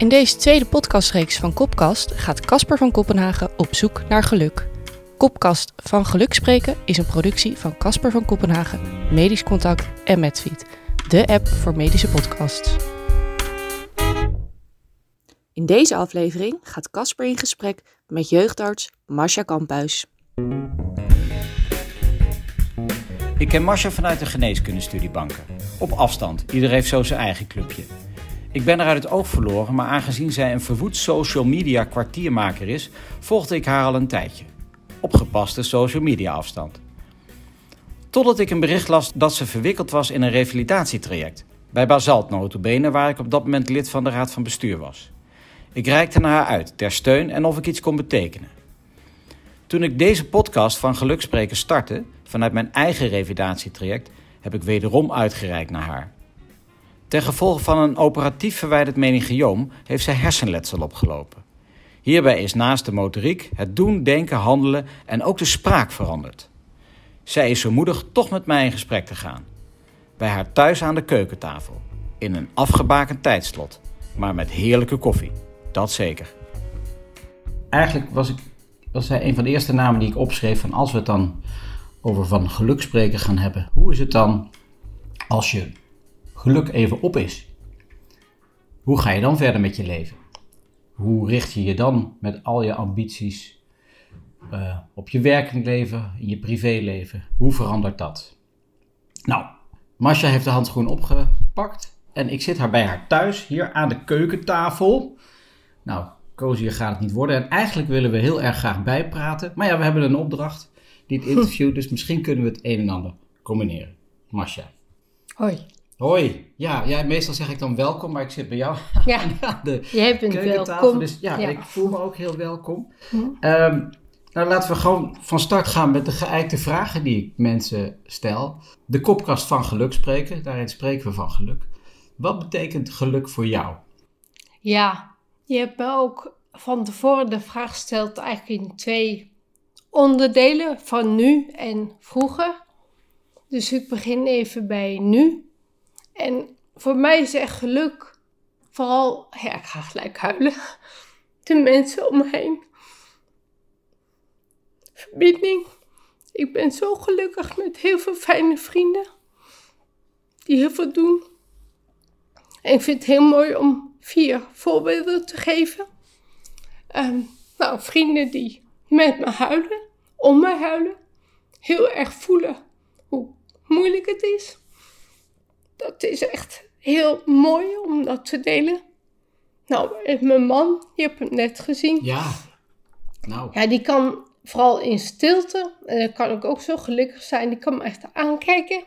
In deze tweede podcastreeks van Kopkast gaat Casper van Kopenhagen op zoek naar geluk. Kopkast van Geluk Spreken is een productie van Casper van Kopenhagen, Medisch Contact en Medfeed, de app voor medische podcasts. In deze aflevering gaat Casper in gesprek met jeugdarts Marcia Kamphuis. Ik ken Marcia vanuit de geneeskundestudiebanken. Op afstand, ieder heeft zo zijn eigen clubje. Ik ben er uit het oog verloren, maar aangezien zij een verwoed social media kwartiermaker is, volgde ik haar al een tijdje. Op gepaste social media afstand. Totdat ik een bericht las dat ze verwikkeld was in een revalidatietraject. Bij Basalt notabene, waar ik op dat moment lid van de raad van bestuur was. Ik reikte naar haar uit, ter steun en of ik iets kon betekenen. Toen ik deze podcast van Gelukspreken startte, vanuit mijn eigen revalidatietraject, heb ik wederom uitgereikt naar haar. Ten gevolge van een operatief verwijderd meningioom heeft zij hersenletsel opgelopen. Hierbij is naast de motoriek het doen, denken, handelen en ook de spraak veranderd. Zij is zo moedig toch met mij in gesprek te gaan. Bij haar thuis aan de keukentafel. In een afgebakend tijdslot, maar met heerlijke koffie. Dat zeker. Eigenlijk was, ik, was zij een van de eerste namen die ik opschreef van als we het dan over van geluk spreken gaan hebben. Hoe is het dan als je geluk even op is? Hoe ga je dan verder met je leven? Hoe richt je je dan met al je ambities uh, op je werkend leven, in je privéleven? Hoe verandert dat? Nou, Masha heeft de handschoen opgepakt en ik zit haar bij haar thuis, hier aan de keukentafel. Nou, cozier gaat het niet worden. En eigenlijk willen we heel erg graag bijpraten. Maar ja, we hebben een opdracht, dit interview. dus misschien kunnen we het een en ander combineren. Masha. Hoi. Hoi. Ja, ja, meestal zeg ik dan welkom, maar ik zit bij jou ja. aan de Jij bent welkom. Dus ja, Ja. ik voel me ook heel welkom. Hm. Ehm, nou, laten we gewoon van start gaan met de geëikte vragen die ik mensen stel. De kopkast van geluk spreken, daarin spreken we van geluk. Wat betekent geluk voor jou? Ja, je hebt me ook van tevoren de vraag gesteld eigenlijk in twee onderdelen, van nu en vroeger. Dus ik begin even bij nu. En voor mij is echt geluk vooral, ja, ik ga gelijk huilen, de mensen om me heen. Verbinding. Ik ben zo gelukkig met heel veel fijne vrienden die heel veel doen. En ik vind het heel mooi om vier voorbeelden te geven. Ehm, nou, vrienden die met me huilen, om me huilen, heel erg voelen hoe moeilijk het is. Dat is echt heel mooi om dat te delen. Nou, mijn man, je hebt hem net gezien. Ja, nou, Ja, die kan vooral in stilte, en dan kan ik ook zo gelukkig zijn, die kan me echt aankijken.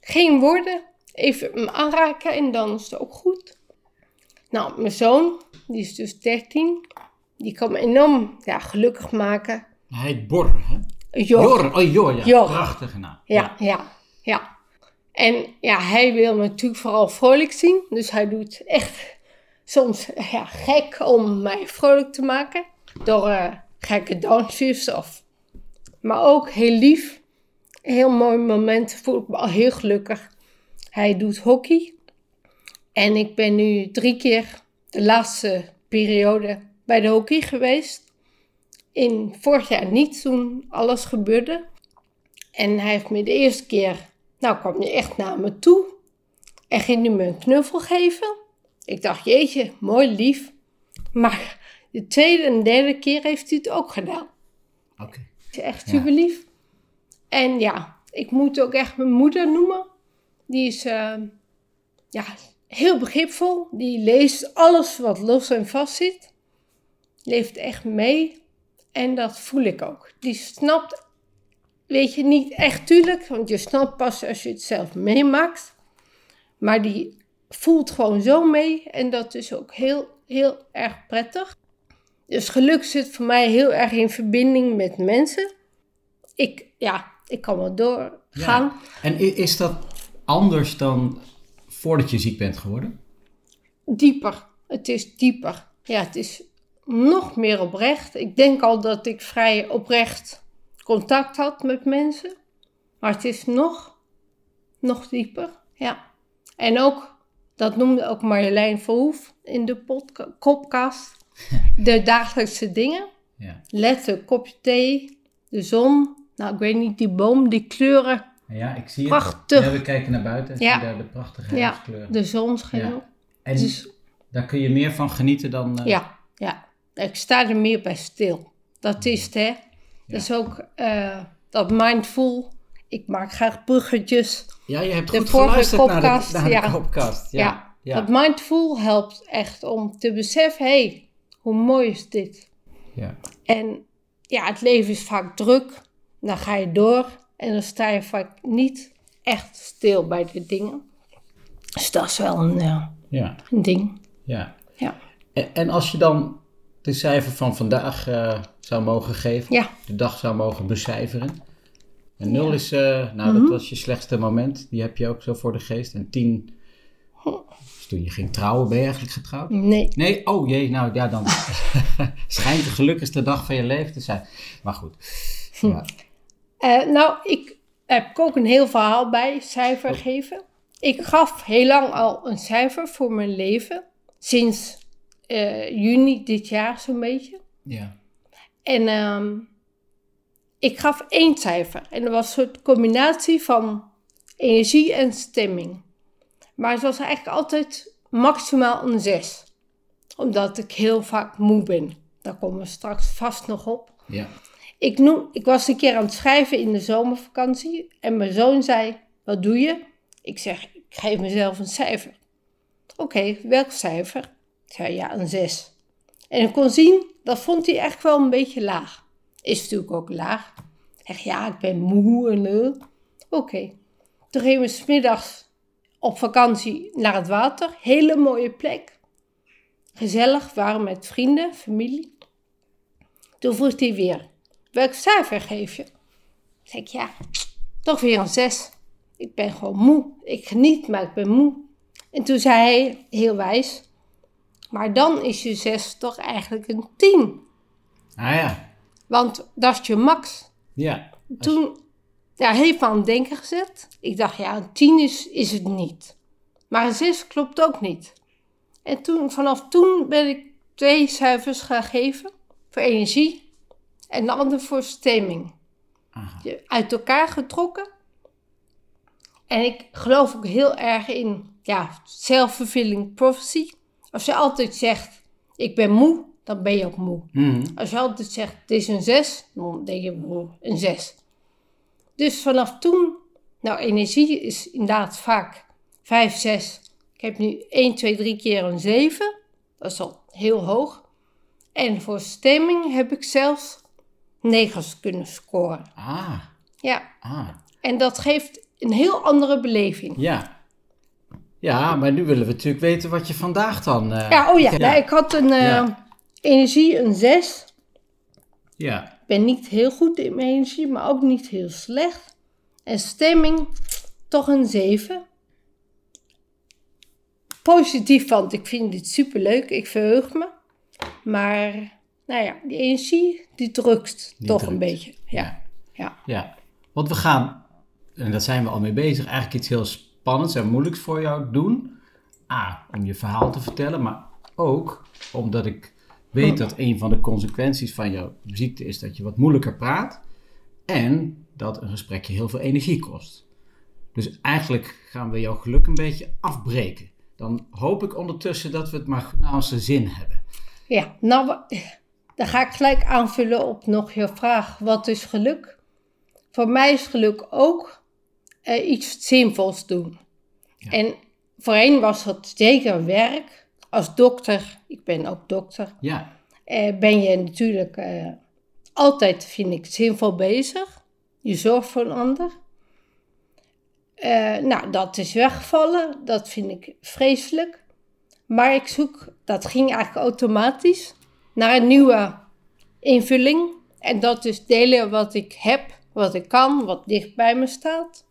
Geen woorden, even me aanraken en dan is het ook goed. Nou, mijn zoon, die is dus 13, die kan me enorm ja, gelukkig maken. hij heet Bor, hè? Jor. Jor, oh Jor, ja. Jor. Prachtige naam. Ja, ja, ja. En ja, hij wil me natuurlijk vooral vrolijk zien. Dus hij doet echt soms ja, gek om mij vrolijk te maken. Door eh, gekke dansjes of... Maar ook heel lief. Heel mooi moment. Voel ik me al heel gelukkig. Hij doet hockey. En ik ben nu drie keer de laatste periode bij de hockey geweest. In vorig jaar niet, toen alles gebeurde. En hij heeft me de eerste keer, nou kwam hij echt naar me toe. En ging hij me een knuffel geven. Ik dacht, jeetje, mooi lief. Maar de tweede en derde keer heeft hij het ook gedaan. Oké. Het is echt super lief. En ja, ik moet ook echt mijn moeder noemen. Die is eh, ja, heel begripvol. Die leest alles wat los en vast zit. Leeft echt mee. En dat voel ik ook. Die snapt, weet je, niet echt tuurlijk. Want je snapt pas als je het zelf meemaakt. Maar die voelt gewoon zo mee. En dat is ook heel, heel erg prettig. Dus geluk zit voor mij heel erg in verbinding met mensen. Ik, ja, ik kan wel doorgaan. Ja. En is dat anders dan voordat je ziek bent geworden? Dieper. Het is dieper. Ja, het is nog meer oprecht. Ik denk al dat ik vrij oprecht contact had met mensen. Maar het is nog, nog dieper. Ja. En ook dat noemde ook Marjolein Verhoef in de podca- kopkast. De dagelijkse dingen. Ja. Letten, kopje thee, de zon. Nou, ik weet niet, die boom, die kleuren. ja, ik zie Prachtig. het. Ja, we kijken naar buiten. Ja. Ja. Daar de prachtige Ja, herfstkleuren. de zon schijnt Ja. op. En Dus daar kun je meer van genieten dan... eh, ja, ja, ik sta er meer bij stil. Dat is het, hè. Is ook eh, dat mindful. Ik maak graag bruggetjes. Ja, je hebt De goed geluisterd naar de, podcast, naar de ja. podcast. Ja, dat mindful helpt echt om te beseffen, hé, hey, hoe mooi is dit? ja. En ja, het leven is vaak druk. Dan ga je door en dan sta je vaak niet echt stil bij de dingen. Dus dat is wel een, eh, ja. een ding. ja. Ja. En, en als je dan de cijfer van vandaag eh, zou mogen geven, Ja. de dag zou mogen becijferen. En 0 is, eh, nou Mhm. dat was je slechtste moment, die heb je ook zo voor de geest. En 10 is toen je ging trouwen, ben je eigenlijk getrouwd? Nee. Nee, oh jee, nou ja, dan schijnt de gelukkigste dag van je leven te zijn. Maar goed, ja. Eh, nou, ik heb ook een heel verhaal bij cijfer geven. Ik gaf heel lang al een cijfer voor mijn leven. Sinds eh, juni dit jaar zo'n beetje. ja. En ehm, ik gaf één cijfer. En dat was een soort combinatie van energie en stemming. Maar het was eigenlijk altijd maximaal een 6. Omdat ik heel vaak moe ben. Daar komen we straks vast nog op. ja. Ik, noem, ik was een keer aan het schrijven in de zomervakantie. En mijn zoon zei, wat doe je? Ik zeg, ik geef mezelf een cijfer. Oké, welk cijfer? Ik zei, ja, een 6. En ik kon zien, dat vond hij echt wel een beetje laag. Is natuurlijk ook laag. Zeg, ja, ik ben moe en eh. Oké. Toen gingen we 's middags op vakantie naar het water. Hele mooie plek. Gezellig, waren met vrienden, familie. Toen vroeg hij weer, welk cijfer geef je? Zeg ik, ja, toch weer een 6. Ik ben gewoon moe. Ik geniet, maar ik ben moe. En toen zei hij, heel wijs, maar dan is je 6 toch eigenlijk een 10. Ah ja, Want dat is je max. ja. Toen ja, heeft me aan het denken gezet. Ik dacht, ja, een 10 is, is het niet. Maar een 6 klopt ook niet. En toen, vanaf toen ben ik twee cijfers gaan geven. Voor energie en de andere voor stemming. Aha. Je- Uit elkaar getrokken. En ik geloof ook heel erg in ja, self-fulfilling prophecy. Als je altijd zegt, ik ben moe, dan ben je ook moe. Mhm. Als je altijd zegt, het is een 6, dan denk je, "Oh, een 6. Dus vanaf toen, nou energie is inderdaad vaak 5, 6. Ik heb nu 1, 2, 3 keer een 7. Dat is al heel hoog. En voor stemming heb ik zelfs 9's kunnen scoren. Ah, Ja, ah, en dat geeft een heel andere beleving. ja. Ja, maar nu willen we natuurlijk weten wat je vandaag dan... eh, Ja, oh ja, Ja. nou, ik had een eh, energie, een 6. Ja, Ik ben niet heel goed in mijn energie, maar ook niet heel slecht. En stemming, toch een 7. Positief, want ik vind dit superleuk. Ik verheug me. Maar, nou ja, die energie, die drukt Die toch drukt. een beetje. Ja, ja. ja. Want we gaan, en daar zijn we al mee bezig, eigenlijk iets heel spannends en moeilijks voor jou doen. A, om je verhaal te vertellen, maar ook omdat ik weet dat een van de consequenties van jouw ziekte is dat je wat moeilijker praat. En dat een gesprekje heel veel energie kost. Dus eigenlijk gaan we jouw geluk een beetje afbreken. Dan hoop ik ondertussen dat we het maar naar zin hebben. Ja, nou, dan ga ik gelijk aanvullen op nog je vraag. Wat is geluk? Voor mij is geluk ook eh, iets zinvols doen. Ja. En voorheen was dat zeker werk. Als dokter, ik ben ook dokter, Ja, eh, ben je natuurlijk eh, altijd, vind ik, zinvol bezig. Je zorgt voor een ander. Nou, dat is weggevallen. Dat vind ik vreselijk. Maar ik zoek, dat ging eigenlijk automatisch, naar een nieuwe invulling. En dat is delen wat ik heb, wat ik kan, wat dicht bij me staat.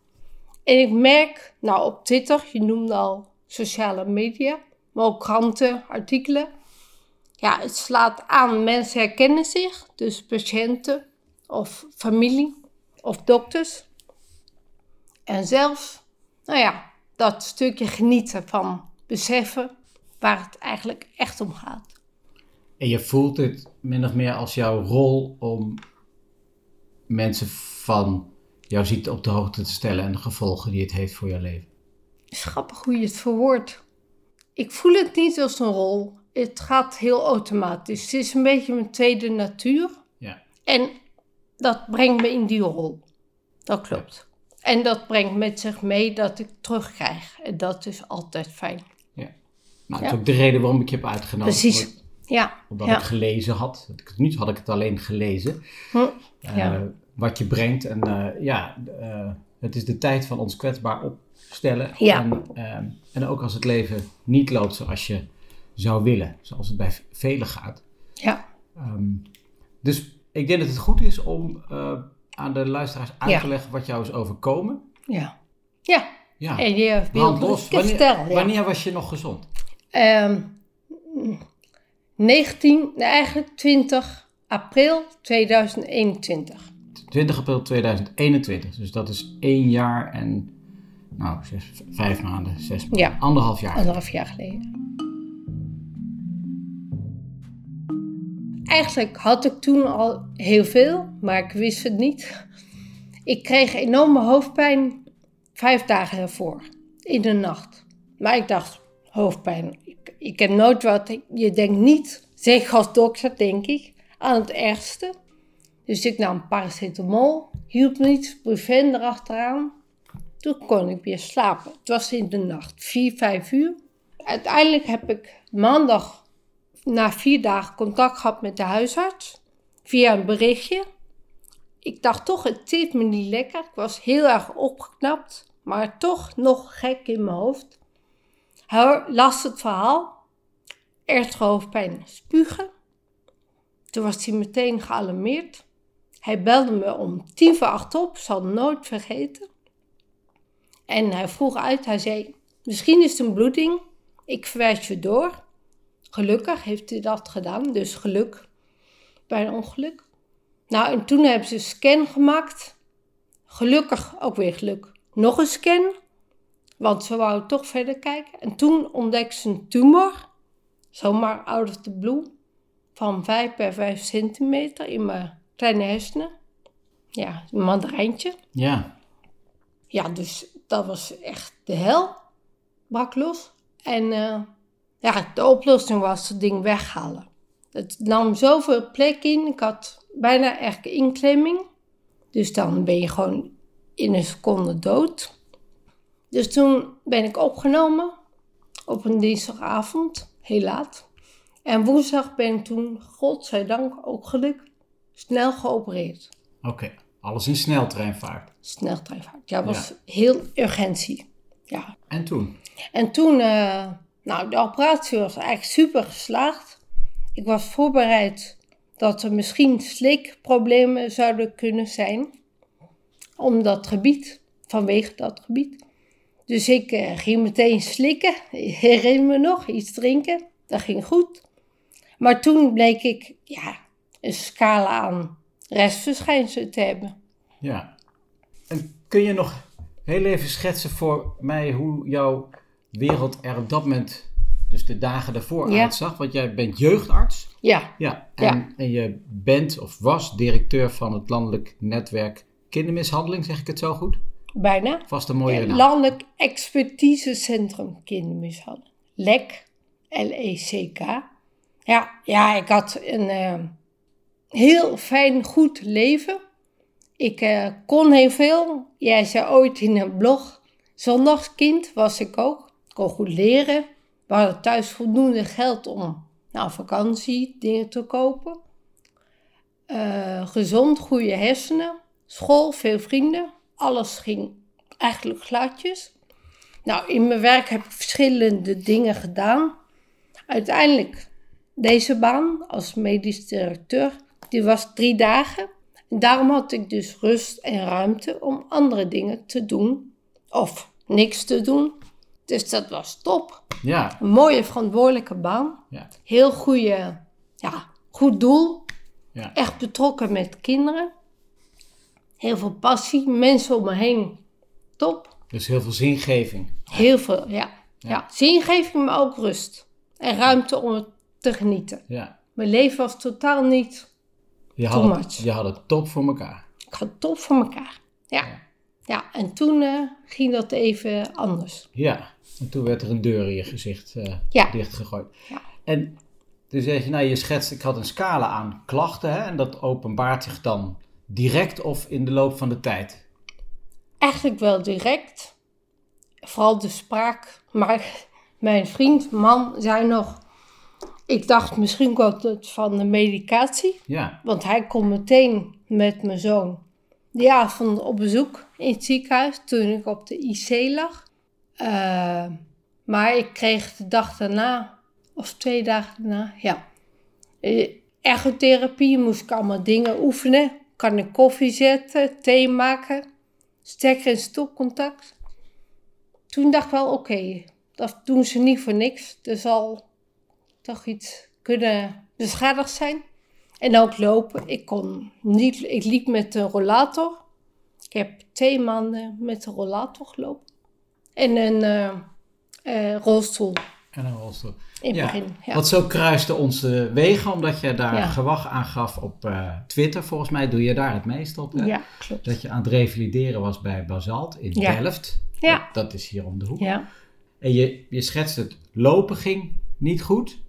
En ik merk, nou op Twitter, je noemde al sociale media, maar ook kranten, artikelen. Ja, het slaat aan, mensen herkennen zich, dus patiënten of familie of dokters. En zelfs, nou ja, dat stukje genieten van beseffen waar het eigenlijk echt om gaat. En je voelt het min of meer als jouw rol om mensen van jouw ziekte op de hoogte te stellen en de gevolgen die het heeft voor jouw leven. Grappig hoe je het verwoordt. Ik voel het niet als een rol. Het gaat heel automatisch. Het is een beetje mijn tweede natuur. Ja. En dat brengt me in die rol. Dat klopt. En dat brengt met zich mee dat ik terugkrijg. En dat is altijd fijn. ja. Ja. dat is ook de reden waarom ik je heb uitgenodigd. Precies. Omdat, Ja. omdat ik gelezen had. Niet, had ik het alleen gelezen. Hm. eh, Ja. Wat je brengt. En eh, ja, eh, het is de tijd van ons kwetsbaar opstellen. Ja. En, ehm, en ook als het leven niet loopt zoals je zou willen. Zoals het bij velen gaat. ja. Ehm, dus ik denk dat het goed is om eh, aan de luisteraars uit Ja. te leggen wat jou is overkomen. Ja. Ja. Ja, En je los. Wanneer, vertellen. Ja. wanneer was je nog gezond? Ehm, 19, nee, eigenlijk 20 april 2021. 20 april 2021. Dus dat is één jaar en nou, zes, vijf maanden, zes maanden, Ja. anderhalf jaar. Anderhalf jaar geleden. Eigenlijk had ik toen al heel veel, maar ik wist het niet. Ik kreeg enorme hoofdpijn vijf dagen ervoor, in de nacht. Maar ik dacht, hoofdpijn, ik, ik heb nooit wat. Je denkt niet, zeg als dokter, denk ik, aan het ergste. Dus ik nam paracetamol, hielp niet, Brufen erachteraan. Toen kon ik weer slapen. Het was in de nacht, 4, 5 uur. Uiteindelijk heb ik maandag na vier dagen contact gehad met de huisarts. Via een berichtje. Ik dacht toch, het zit me niet lekker. Ik was heel erg opgeknapt. Maar toch nog gek in mijn hoofd. Hij las het verhaal. Ernstige hoofdpijn, spugen. Toen was hij meteen gealarmeerd. Hij belde me om tien voor acht op. Zal nooit vergeten. En hij vroeg uit, hij zei, misschien is het een bloeding, ik verwijs je door. Gelukkig heeft hij dat gedaan, dus geluk bij een ongeluk. Nou, en toen hebben ze een scan gemaakt. Gelukkig ook weer geluk. Nog een scan, want ze wouden toch verder kijken. En toen ontdekten ze een tumor, zomaar out of the blue, van 5 bij 5 centimeter in mijn kleine hersenen. Ja, een mandarijntje. Ja, Ja, dus dat was echt de hel. Brak los. En eh, ja, de oplossing was het ding weghalen. Het nam zoveel plek in. Ik had bijna echt inklemming. Dus dan ben je gewoon in een seconde dood. Dus toen ben ik opgenomen op een dinsdagavond, heel laat. En woensdag ben ik toen, godzijdank, ook geluk, snel geopereerd. oké. Alles in sneltreinvaart. Sneltreinvaart. Ja, was heel urgentie. Ja. En toen? En toen, eh, nou, de operatie was eigenlijk super geslaagd. Ik was voorbereid dat er misschien slikproblemen zouden kunnen zijn. Om dat gebied, vanwege dat gebied. Dus ik eh, ging meteen slikken. Ik herinner me nog, iets drinken. Dat ging goed. Maar toen bleek ik, ja, een scala aan restverschijnselen te hebben. Ja. En kun je nog heel even schetsen voor mij hoe jouw wereld er op dat moment, dus de dagen daarvoor, Ja. uitzag? Want jij bent jeugdarts. Ja, Ja. En, Ja. en je bent of was directeur van het landelijk netwerk kindermishandeling, zeg ik het zo goed? bijna. Vast een mooie Ja, naam. Landelijk Expertisecentrum Kindermishandeling. LEC, L-E-C-K. Ja, ja, ik had een eh, heel fijn, goed leven. Ik eh, kon heel veel. Jij zei ooit in een blog, zondagskind was ik ook. Ik kon goed leren. We hadden thuis voldoende geld om naar vakantie dingen te kopen. Eh, gezond, goede hersenen. School, veel vrienden. Alles ging eigenlijk gladjes. Nou, in mijn werk heb ik verschillende dingen gedaan. Uiteindelijk deze baan als medisch directeur, die was drie dagen. En daarom had ik dus rust en ruimte om andere dingen te doen. Of niks te doen. Dus dat was top. Ja. Een mooie verantwoordelijke baan. Ja. Heel goede, ja, goed doel. Ja. Echt betrokken met kinderen. Heel veel passie. Mensen om me heen. Top. Dus heel veel zingeving. Heel veel, ja. Ja. Geeft me ook rust. En ruimte om het te genieten. Ja. Mijn leven was totaal niet... Je Too had, het, je had het top voor elkaar. Ik had het top voor elkaar. Ja. Ja, en toen eh, ging dat even anders. Ja. En toen werd er een deur in je gezicht eh, Ja. dichtgegooid. Ja. En toen zeg je, nou je schetst, ik had een scala aan klachten. Hè, en dat openbaart zich dan direct of in de loop van de tijd. Eigenlijk wel direct. Vooral de spraak. Maar mijn vriend, man, zei nog... Ik dacht misschien komt het van de medicatie. Ja. Want hij kon meteen met mijn zoon die avond op bezoek in het ziekenhuis toen ik op de IC lag. Eh, maar ik kreeg de dag daarna, of twee dagen daarna, ja. eh, Ergotherapie, moest ik allemaal dingen oefenen. Kan ik koffie zetten, thee maken, stekker en stopcontact. Toen dacht ik wel, oké, dat doen ze niet voor niks. Er zal toch iets kunnen beschadigd zijn. En ook lopen. Ik kon niet, ik liep met een rollator. Ik heb twee maanden met een rollator gelopen. En een eh, eh, rolstoel En een rolstoel. in Ja, begin. Ja. Want zo kruisten onze wegen, omdat je daar Ja. gewag aan gaf op eh, Twitter. Volgens mij doe je daar het meest op. Hè? ja, klopt. Dat je aan het revalideren was bij Basalt in. Delft. Ja. Dat, dat is hier om de hoek. Ja, En je, je schetst het lopen ging niet goed.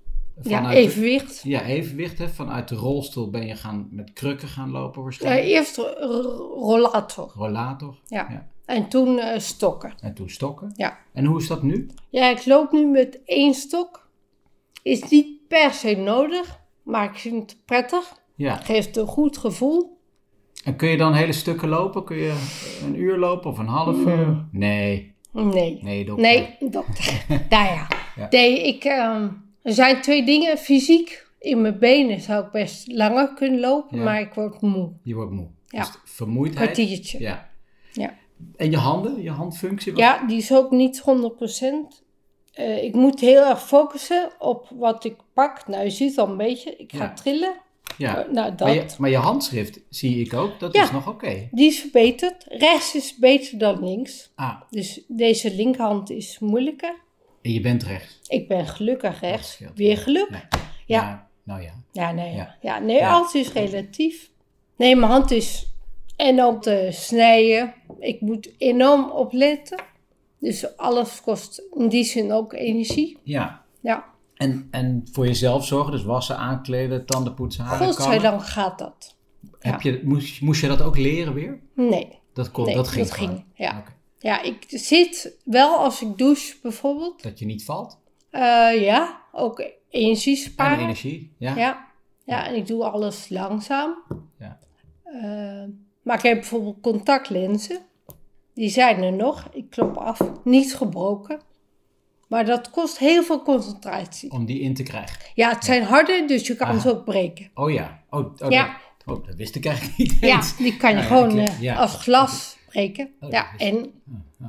Ja evenwicht. Ja, evenwicht. Hè? Vanuit de rolstoel ben je gaan met krukken gaan lopen Eh, waarschijnlijk. eerst ro- ro- rollator. Rollator. Ja. Ja. En toen eh, stokken. En toen stokken. Ja. En hoe is dat nu? Ja, ik loop nu met één stok. Is niet per se nodig, maar ik vind het prettig. Ja. Geeft een goed gevoel. En kun je dan hele stukken lopen? Kun je een uur lopen of een half uur? Nee. Nee. Nee, dokter. Nee, dokter. nou ja. Ja. Nee, ik, ehm, er zijn twee dingen. Fysiek, in mijn benen zou ik best langer kunnen lopen, Ja. maar ik word moe. Je wordt moe. Ja. Dus vermoeidheid. Kwartiertje. Ja. Ja. Ja. En je handen, je handfunctie? was- die is ook niet 100%. Eh, ik moet heel erg focussen op wat ik pak. Nou, je ziet al een beetje. Ik ga Ja. trillen. Ja. Eh, nou, dat. Maar, je, maar je handschrift zie ik ook, dat Ja. is nog oké. Die is verbeterd. Rechts is beter dan links. Ah, Dus deze linkerhand is moeilijker. En je bent rechts. Ik ben gelukkig rechts. Weer geluk. Ja. Ja. Ja, Nou ja. Ja, nee. Ja. Nee, Ja. alles is relatief. Nee, mijn hand is... En ook de snijden. Ik moet enorm opletten. Dus alles kost in die zin ook energie. Ja. Ja, En, en voor jezelf zorgen, dus wassen, aankleden, tanden poetsen, haren kammen. godzijdank gaat dat. Heb je, moest, moest je dat ook leren weer? Nee, Dat, kon, nee dat ging dat ging. Ja. Ja, ik zit wel als ik douche bijvoorbeeld. Dat je niet valt. Eh, ja, ook energie En sparen. energie. Ja. Ja. ja, en ik doe alles langzaam. Ja. Eh, maar ik heb bijvoorbeeld contactlenzen. Die zijn er nog. Ik klop af. Niet gebroken. Maar dat kost heel veel concentratie. Om die in te krijgen. Ja, het zijn harde, dus je kan Ah. ze ook breken. Oh ja. Oh, oh, Ja. dat, oh, dat wist ik eigenlijk niet Ja, die kan je Ja, gewoon eh, ja. als glas Oh, ja, is- en,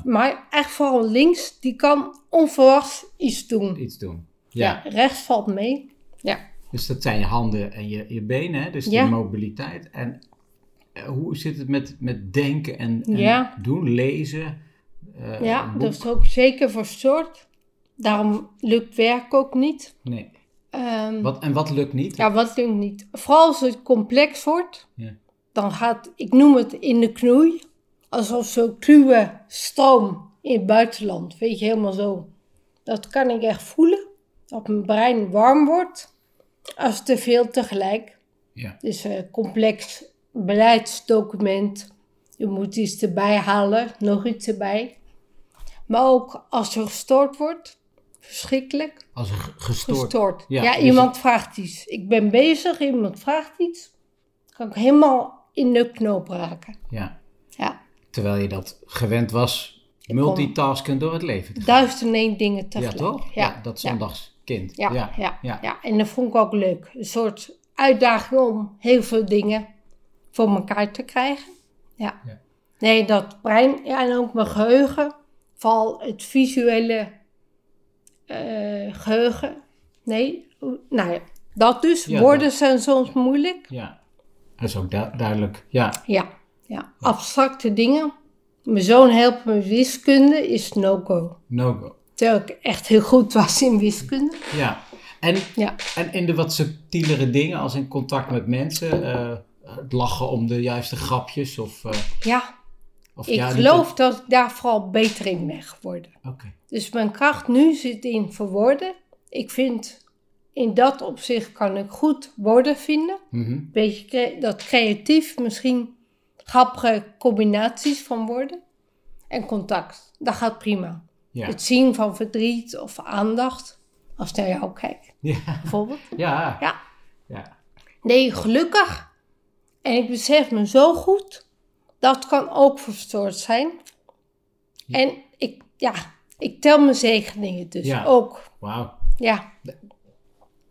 maar echt vooral links, die kan onverwachts iets doen. Iets doen. Ja. Ja. rechts valt mee. Ja. Dus dat zijn je handen en je, je benen, hè? dus Ja. de mobiliteit. En eh, hoe zit het met, met denken en, doen, lezen? eh, Ja, dat is ook zeker verstoord. Daarom lukt werk ook niet. Nee. Ehm, Wat, en wat lukt niet? Ja, wat lukt niet? Vooral als het complex wordt, Ja. dan gaat, ik noem het in de knoei, alsof zo'n kluwe stroom in het buitenland. Weet je, helemaal zo. Dat kan ik echt voelen. Dat mijn brein warm wordt als te veel tegelijk. Ja. Dus een complex beleidsdocument. Je moet iets erbij halen, nog iets erbij. Maar ook als er gestoord wordt, verschrikkelijk. Als ge- gestoord. Gestoord. Ja, Ja, dus- iemand vraagt iets. Ik ben bezig, iemand vraagt iets. Kan ik helemaal in de knoop raken. Ja. Ja, Terwijl je dat gewend was, multitasken door het leven te gaan. duizend en één dingen Ja, tegelijk. toch? Ja, dat ja. zondagskind. Ja, ja. ja, ja. ja. en dat vond ik ook leuk. Een soort uitdaging om heel veel dingen voor elkaar te krijgen. Ja. Ja. Nee, dat brein ja, en ook mijn geheugen. Vooral het visuele eh, geheugen. Nee, nou ja, dat dus. Ja, Woorden dat- zijn soms moeilijk. Ja. Dat is ook du- duidelijk. Ja. Ja, ja. abstracte dingen. Mijn zoon helpt me wiskunde is no-go. No-go. Terwijl ik echt heel goed was in wiskunde. Ja. En, Ja. en in de wat subtielere dingen, als in contact met mensen, eh, het lachen om de juiste grapjes of... eh, Ja, of ik ja, geloof dat ik daar vooral beter in ben geworden. Oké. Dus mijn kracht nu zit in verwoorden. Ik vind in dat opzicht kan ik goed woorden vinden. Mhm. Beetje cre- dat creatief, misschien grappige combinaties van woorden. En contact, dat gaat prima. Ja. Het zien van verdriet of aandacht, als ik naar jou kijk Ja. bijvoorbeeld. Ja. Ja. Ja. Nee, gelukkig. En ik besef me zo goed, dat kan ook verstoord zijn. En ik, ja, ik tel mijn zegeningen dus Ja. ook. Wauw. Ja,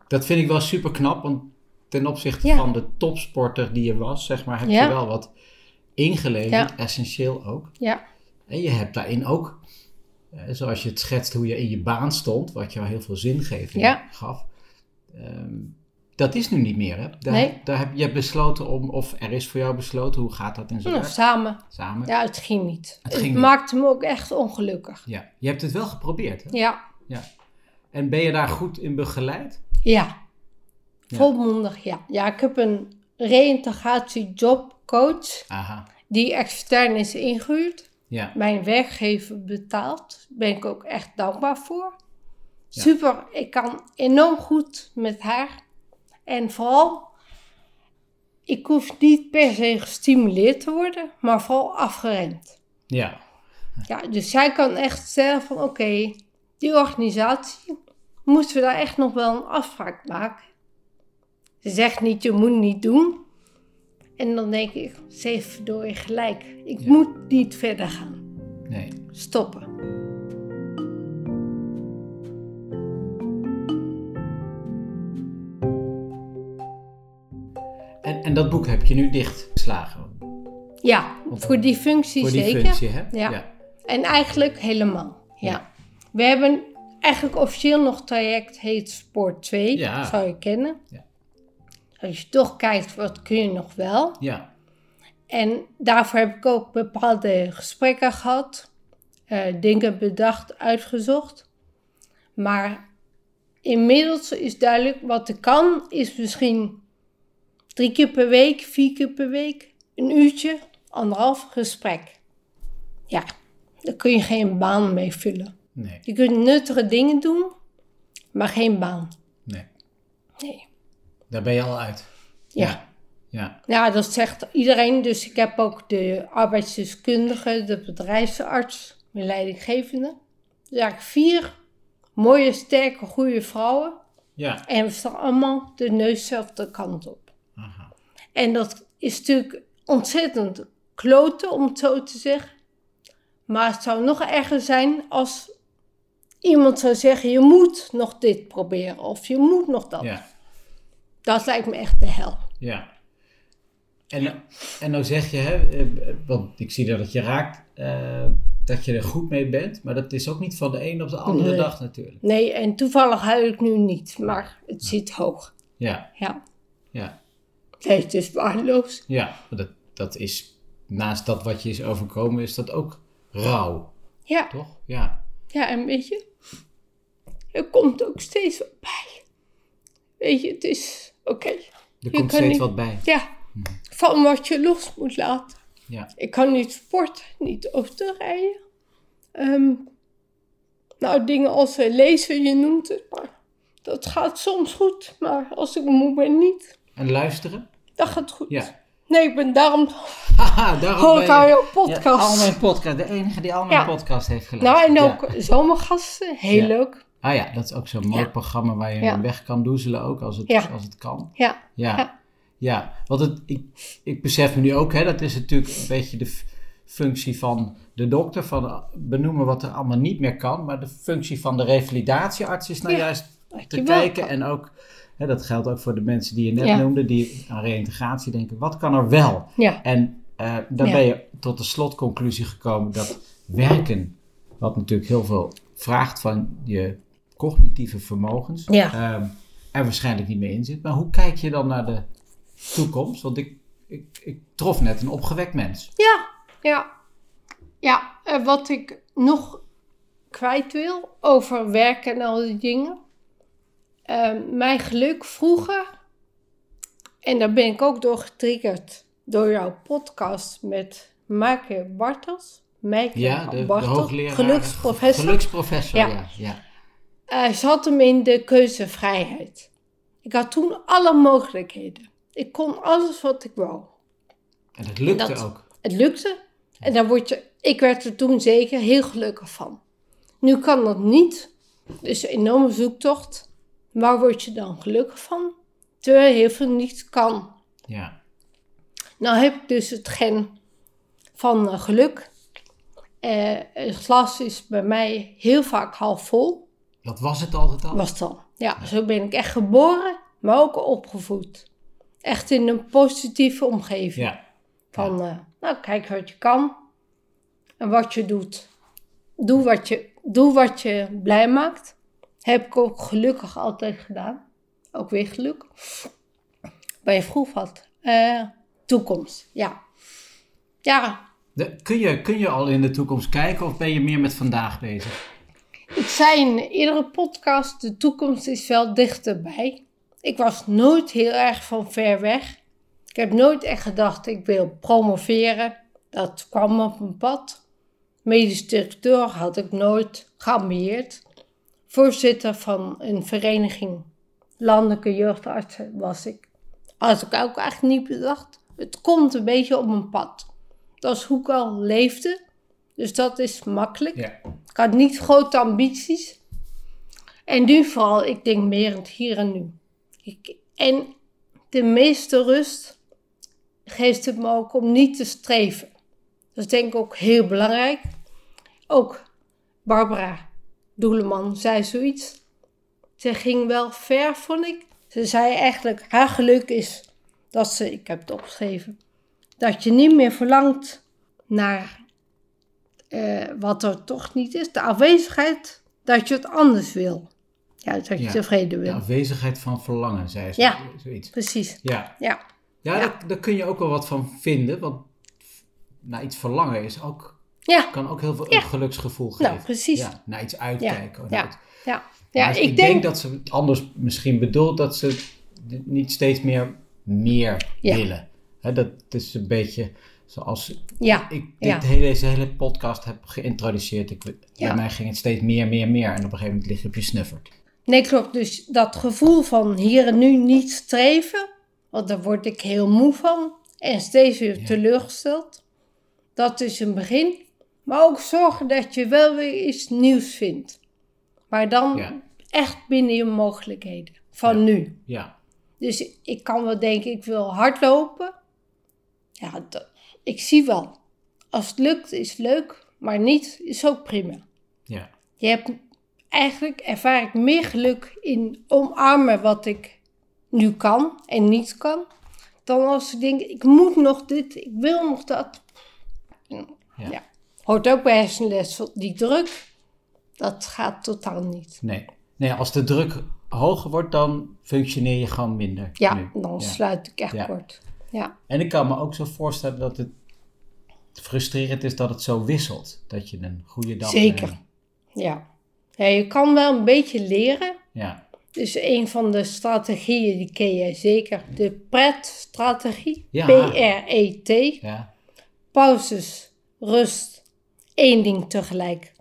Dat vind ik wel super knap, want ten opzichte Ja. van de topsporter die je was, zeg maar, heb je wel wat ingeleverd, Ja. essentieel ook. ja, En je hebt daarin ook, eh, zoals je het schetst hoe je in je baan stond, wat jou heel veel zingeving Ja. gaf. ehm, dat is nu niet meer, hè? Daar, Nee. daar heb je hebt besloten om, of er is voor jou besloten, hoe gaat dat in zijn nou, samen. Samen? Ja, het ging niet. Het Het, ging niet. maakte me ook echt ongelukkig. Ja. Je hebt het wel geprobeerd, hè? Ja, Ja. En ben je daar goed in begeleid? ja. Ja. Volmondig, ja. Ja, ik heb een reïntegratie-jobcoach Aha. die extern is ingehuurd. Ja. mijn werkgever betaalt. Daar ben ik ook echt dankbaar voor. Ja. Super, ik kan enorm goed met haar. En vooral, ik hoef niet per se gestimuleerd te worden, maar vooral afgeremd. Ja. Ja, dus zij kan echt stellen van oké, die organisatie, moeten we daar echt nog wel een afspraak maken? Ze zegt niet, je moet niet doen. En dan denk ik, ze heeft verdorie gelijk. Ik Ja. moet niet verder gaan. Nee. Stoppen. En, en dat boek heb je nu dichtgeslagen? Ja, voor die functie Voor die zeker. functie, hè? Ja. En eigenlijk helemaal. Ja. Ja. We hebben eigenlijk officieel nog traject heet Sport 2. Ja. Zou je kennen. Ja. Als je toch kijkt, wat kun je nog wel? Ja. En daarvoor heb ik ook bepaalde gesprekken gehad. eh, dingen bedacht, uitgezocht. Maar inmiddels is duidelijk wat ik kan, is misschien drie keer per week, vier keer per week, een uurtje, anderhalf gesprek. Ja, daar kun je geen baan mee vullen. Nee. Je kunt nuttige dingen doen, maar geen baan. Nee. Nee. Daar ben je al uit. Ja. Ja. Ja. Ja, dat zegt iedereen. Dus ik heb ook de arbeidsdeskundige, de bedrijfsarts, mijn leidinggevende. Dus eigenlijk vier mooie, sterke, goede vrouwen. Ja. En we staan allemaal de neus dezelfde kant op. Aha. En dat is natuurlijk ontzettend kloten, om het zo te zeggen. Maar het zou nog erger zijn als iemand zou zeggen: je moet nog dit proberen of je moet nog dat. Ja. Dat lijkt me echt de hel. Ja. En, en nou zeg je, hè, eh, want ik zie dat het je raakt, eh, dat je er goed mee bent. Maar dat is ook niet van de een op de andere Nee. dag natuurlijk. Nee, en toevallig huil ik nu niet, maar het zit hoog. Ja. Ja, Ja. nee, het is waardeloos. Ja. Maar dat, dat is, naast dat wat je is overkomen, is dat ook rouw. Ja, Toch? Ja. ja, en weet je, er komt ook steeds wat bij. Weet je, het is oké. Er Je komt steeds niet- wat bij. Ja, van wat je los moet laten. Ja. Ik kan niet sporten, niet autorijden. Ehm nou, dingen als eh, lezen, je noemt het, maar dat gaat soms goed. Maar als ik moe ben, niet. En luisteren? Dat gaat goed. Ja. Nee, ik ben daarom Haha, daarom hoor ik je- Ja, podcast. al mijn podcast. De enige die al mijn Ja. podcast heeft geluisterd. nou, en ook zomergasten, heel leuk. Ah ja, dat is ook zo'n mooi Ja. programma waar je Ja. weg kan doezelen ook als het, Ja. als het kan. Ja, Ja, Ja. want het, ik, ik besef me nu ook, hè, dat is natuurlijk een beetje de functie van de dokter, van eh, benoemen wat er allemaal niet meer kan. Maar de functie van de revalidatiearts is nou juist te kijken en ook, hè, dat geldt ook voor de mensen die je net noemde, die aan reïntegratie denken, wat kan er wel? Ja, En eh dan ben je tot de slotconclusie gekomen dat werken, wat natuurlijk heel veel vraagt van je cognitieve vermogens, Ja. ehm, er waarschijnlijk niet meer in zit. Maar hoe kijk je dan naar de toekomst? Want ik, ik, ik trof net een opgewekt mens. ja, ja. Ja, en wat ik nog kwijt wil over werk en al die dingen. Ehm, mijn geluk vroeger, en daar ben ik ook door getriggerd door jouw podcast met Maaike Bartels. Maaike Ja, de, Bartels, hoogleraar. geluksprofessor. Geluksprofessor, Ja. ja. ja. Hij zat hem in de keuzevrijheid. Ik had toen alle mogelijkheden. Ik kon alles wat ik wou. En het lukte Dat- ook. Het lukte. En dan word je, ik werd er toen zeker heel gelukkig van. Nu kan dat niet. Dus een enorme zoektocht. Waar word je dan gelukkig van? Terwijl heel veel niet kan. Ja. Nou heb ik dus het gen van eh, geluk. Eh, het glas is bij mij heel vaak half vol. Dat was het altijd al? Was het al. Ja, zo ben ik echt geboren, maar ook opgevoed. Echt in een positieve omgeving. Ja. Van, eh, nou, kijk wat je kan en wat je doet. Doe wat je, doe wat je blij maakt. Heb ik ook gelukkig altijd gedaan. Ook weer geluk. Waar je vroeg had. Eh, toekomst, ja. Ja, De- kun, je, kun je al in de toekomst kijken of ben je meer met vandaag bezig? Ik zei in iedere podcast, de toekomst is wel dichterbij. Ik was nooit heel erg van ver weg. Ik heb nooit echt gedacht, ik wil promoveren. Dat kwam op mijn pad. Medisch directeur had ik nooit geambieerd. Voorzitter van een vereniging landelijke jeugdartsen was ik. Had ik ook eigenlijk niet bedacht. Het komt een beetje op mijn pad. Dat is hoe ik al leefde. Dus dat is makkelijk. Ja. Ik had niet grote ambities. En nu vooral, ik denk meer het hier en nu. Ik, en de meeste rust geeft het me ook om niet te streven. Dat is denk ik ook heel belangrijk. Ook Barbara Doeleman zei zoiets. Ze ging wel ver, vond ik. Ze zei eigenlijk, haar geluk is dat ze, ik heb het opgeschreven, dat je niet meer verlangt naar eh, wat er toch niet is. De afwezigheid dat je het anders wil. Ja, dat je Ja. tevreden De wil. afwezigheid van verlangen, zei ze. Ja. Zoiets. Precies. Ja. Ja. Ja, Ja. Daar, daar kun je ook wel wat van vinden. Want naar iets verlangen is ook, Ja. kan ook heel veel Ja. een geluksgevoel geven. Nou, precies. Ja, naar iets uitkijken. Ja. naar Ja. Ja. Ja, ik, denk, dat ze het anders misschien bedoelt dat ze niet steeds meer meer Ja. willen. Hè, dat is een beetje zoals Ja. ik Ja. dit hele, deze hele podcast heb geïntroduceerd. Ik, Ja. Bij mij ging het steeds meer, meer, meer. En op een gegeven moment lig je op je snuffert. Nee, klopt. Dus dat gevoel van hier en nu niet streven, want daar word ik heel moe van en steeds weer teleurgesteld. Dat is een begin. Maar ook zorgen dat je wel weer iets nieuws vindt. Maar dan echt binnen je mogelijkheden van nu. Ja, Dus ik kan wel denken, ik wil hardlopen. Ja, dat, ik zie wel. Als het lukt, is het leuk. Maar niet, is ook prima. ja, Je hebt eigenlijk ervaar ik meer geluk in omarmen wat ik nu kan en niet kan. Dan als ik denk, ik moet nog dit, ik wil nog dat. Ja. Hoort ook bij hersenles, die druk, dat gaat totaal niet. nee. Nee, als de druk hoger wordt, dan functioneer je gewoon minder. Ja, nu. dan Ja. sluit ik echt Ja. kort. Ja, En ik kan me ook zo voorstellen dat het frustrerend is dat het zo wisselt. Dat je een goede dag Zeker. hebt. ja. ja. Je kan wel een beetje leren. Ja, Dus een van de strategieën, die ken jij zeker. De PRET-strategie. Ja. P-R-E-T. ja, pauzes, rust, één ding tegelijk.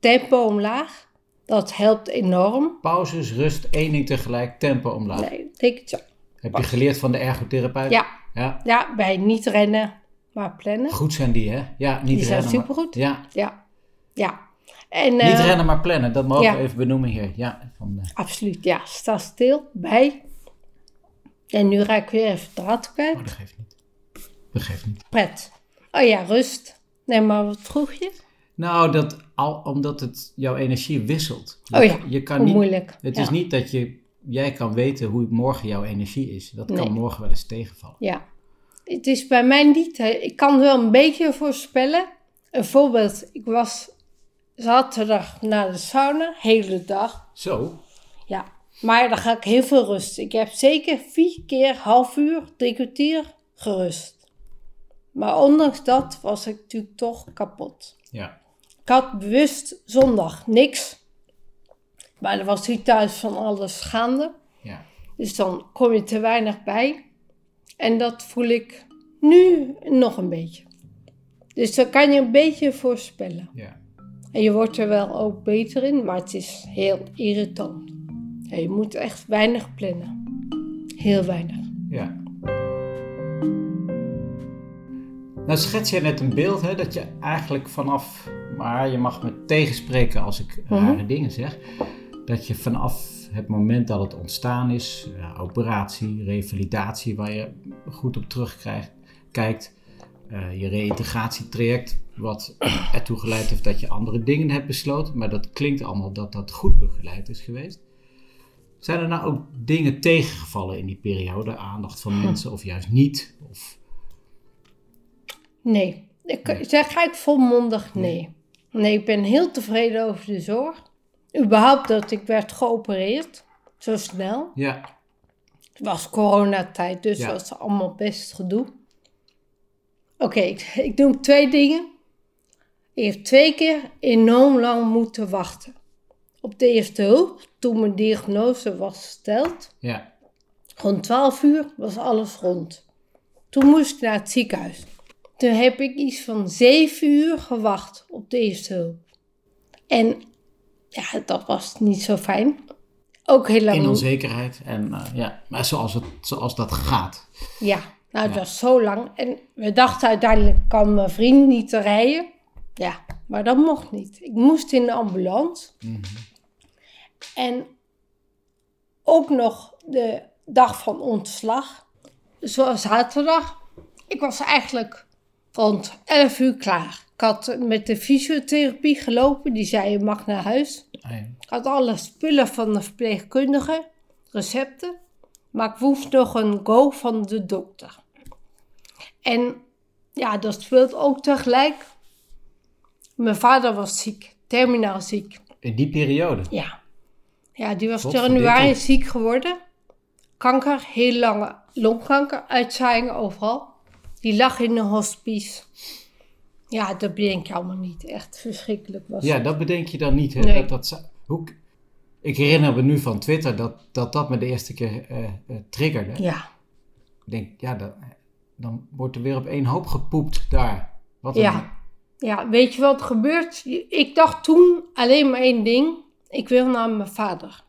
Tempo omlaag, dat helpt enorm. pauzes, rust, één ding tegelijk, tempo omlaag. Nee, take it zo. Heb je geleerd van de ergotherapeut? Ja, ja. ja, bij niet rennen, maar plannen. Goed zijn die, hè? Ja, niet Die zijn rennen. maar- supergoed. Ja, Ja, ja. En, niet eh, rennen, maar plannen. Dat mogen ja. we even benoemen hier. Ja, van, eh, Absoluut, ja. Sta stil, bij. En nu raak ik weer even draad kwijt. oh, dat geeft niet. Dat geeft niet. Pret. Oh ja, rust. Nee, maar wat vroeg je? Nou, dat, al, omdat het jouw energie wisselt. Je, Oh ja, je kan niet, moeilijk. Het ja. is niet dat je, jij kan weten hoe morgen jouw energie is. Dat kan Nee. morgen wel eens tegenvallen. Ja. Het is bij mij niet. Ik kan wel een beetje voorspellen. Een voorbeeld. Ik was zaterdag naar de sauna, hele dag. Zo, Ja. Maar dan ga ik heel veel rusten. Ik heb zeker vier keer half uur, drie kwartier gerust. Maar ondanks dat was ik natuurlijk toch kapot. ja. Ik had bewust zondag niks. Maar er was hier thuis van alles gaande. Ja. Dus dan kom je te weinig bij. En dat voel ik nu nog een beetje. Dus daar kan je een beetje voorspellen. Ja. En je wordt er wel ook beter in, maar het is heel irritant. Ja, je moet echt weinig plannen. Heel weinig. Ja. Nou schets je net een beeld hè, dat je eigenlijk vanaf, maar je mag me tegenspreken als ik Mhm. rare dingen zeg, dat je vanaf het moment dat het ontstaan is, operatie, revalidatie waar je goed op terugkrijgt, kijkt, eh, je reïntegratietraject, wat ertoe geleid heeft dat je andere dingen hebt besloten, maar dat klinkt allemaal dat dat goed begeleid is geweest. Zijn er nou ook dingen tegengevallen in die periode? Aandacht van mensen of juist niet? Of, Nee, ik Nee. zeg gelijk volmondig nee. Nee, ik ben heel tevreden over de zorg. Überhaupt dat ik werd geopereerd, zo snel. ja, Het was coronatijd, dus Ja. dat was allemaal best gedoe. Oké, ik, ik doe twee dingen. Ik heb twee keer enorm lang moeten wachten. Op de eerste hulp, toen mijn diagnose was gesteld. ja, Rond 12 uur was alles rond. Toen moest ik naar het ziekenhuis. Toen heb ik iets van 7 uur gewacht op de eerste hulp. En ja, dat was niet zo fijn. Ook heel lang. in onzekerheid. En eh, ja, maar zoals, het, zoals dat gaat. Ja, nou, Ja. dat was zo lang. En we dachten uiteindelijk kan mijn vriend niet rijden. Ja, maar dat mocht niet. Ik moest in de ambulance. En ook nog de dag van ontslag. Zoals zaterdag. Ik was eigenlijk rond 11 uur klaar. Ik had met de fysiotherapie gelopen. Die zei je mag naar huis. Ah, ja. Ik had alle spullen van de verpleegkundige, recepten, maar ik moest nog een go van de dokter. En ja, dat speelt ook tegelijk. Mijn vader was ziek, terminaal ziek. In die periode. Ja, ja die was januari ziek geworden. Kanker, heel lange longkanker, uitzaaiingen overal. Die lag in een hospice. Ja, dat bedenk je allemaal niet. Echt verschrikkelijk was Ja, het. dat bedenk je dan niet. Hè? Nee. Dat, dat, zou- hoe, ik herinner me nu van Twitter dat dat, dat me de eerste keer eh, eh, triggerde. Ja. Ik denk, ja, dat, dan wordt er weer op één hoop gepoept daar. Wat een- Ja. Ja, weet je wat gebeurt? Ik dacht toen alleen maar één ding. Ik wil naar mijn vader.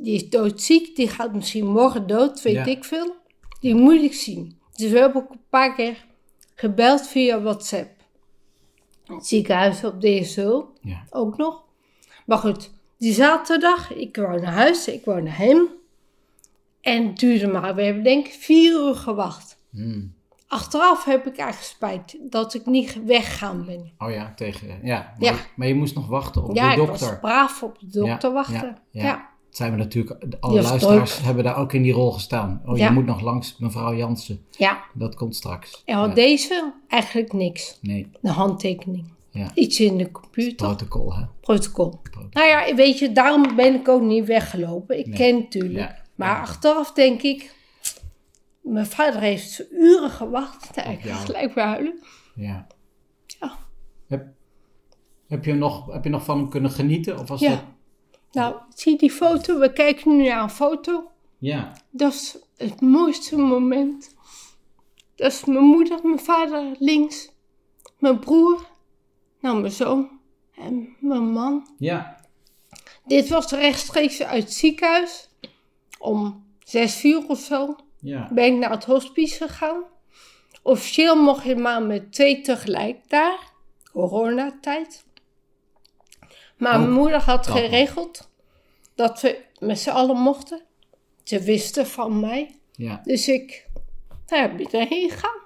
Die is doodziek, die gaat misschien morgen dood, weet Ja. ik veel. Die moet ik zien. Dus we hebben ook een paar keer gebeld via WhatsApp. Het ziekenhuis op DSO Ja. ook nog. Maar goed, die zaterdag, ik wou naar huis, ik wou naar hem. En het duurde maar, we hebben denk ik vier uur gewacht. Hmm. Achteraf heb ik eigenlijk spijt dat ik niet weggaan ben. Oh ja, tegen. Ja, maar, Ja. maar je moest nog wachten op ja, de ik dokter. was braaf op de dokter Ja, wachten. ja, Ja, ja. Zijn we natuurlijk, alle luisteraars hebben daar ook in die rol gestaan. Oh, Ja. je moet nog langs mevrouw Jansen. ja. Dat komt straks. En had Ja. deze eigenlijk niks. Nee, Een handtekening. Ja. Iets in de computer. protocol, hè? Protocol. Protocol. Nou ja, weet je, daarom ben ik ook niet weggelopen. Ik Nee. ken natuurlijk. Ja. Maar achteraf denk ik... Mijn vader heeft uren gewacht. Jou. gelijk weer huilen. Ja. Ja. Heb, heb, je nog, heb je nog van hem kunnen genieten? Of was Ja. dat... Nou, zie die foto. We kijken nu naar een foto. Ja. Dat is het mooiste moment. Dat is mijn moeder, mijn vader links, mijn broer, nou mijn zoon en mijn man. Ja. Dit was rechtstreeks uit het ziekenhuis. Om zes uur of zo Ja. ben ik naar het hospice gegaan. Officieel mocht je maar met twee tegelijk daar. Coronatijd. Maar Oh, mijn moeder had geregeld dat we met z'n allen mochten. Ze wisten van mij. Ja. Dus ik nou ja, ben erheen gegaan.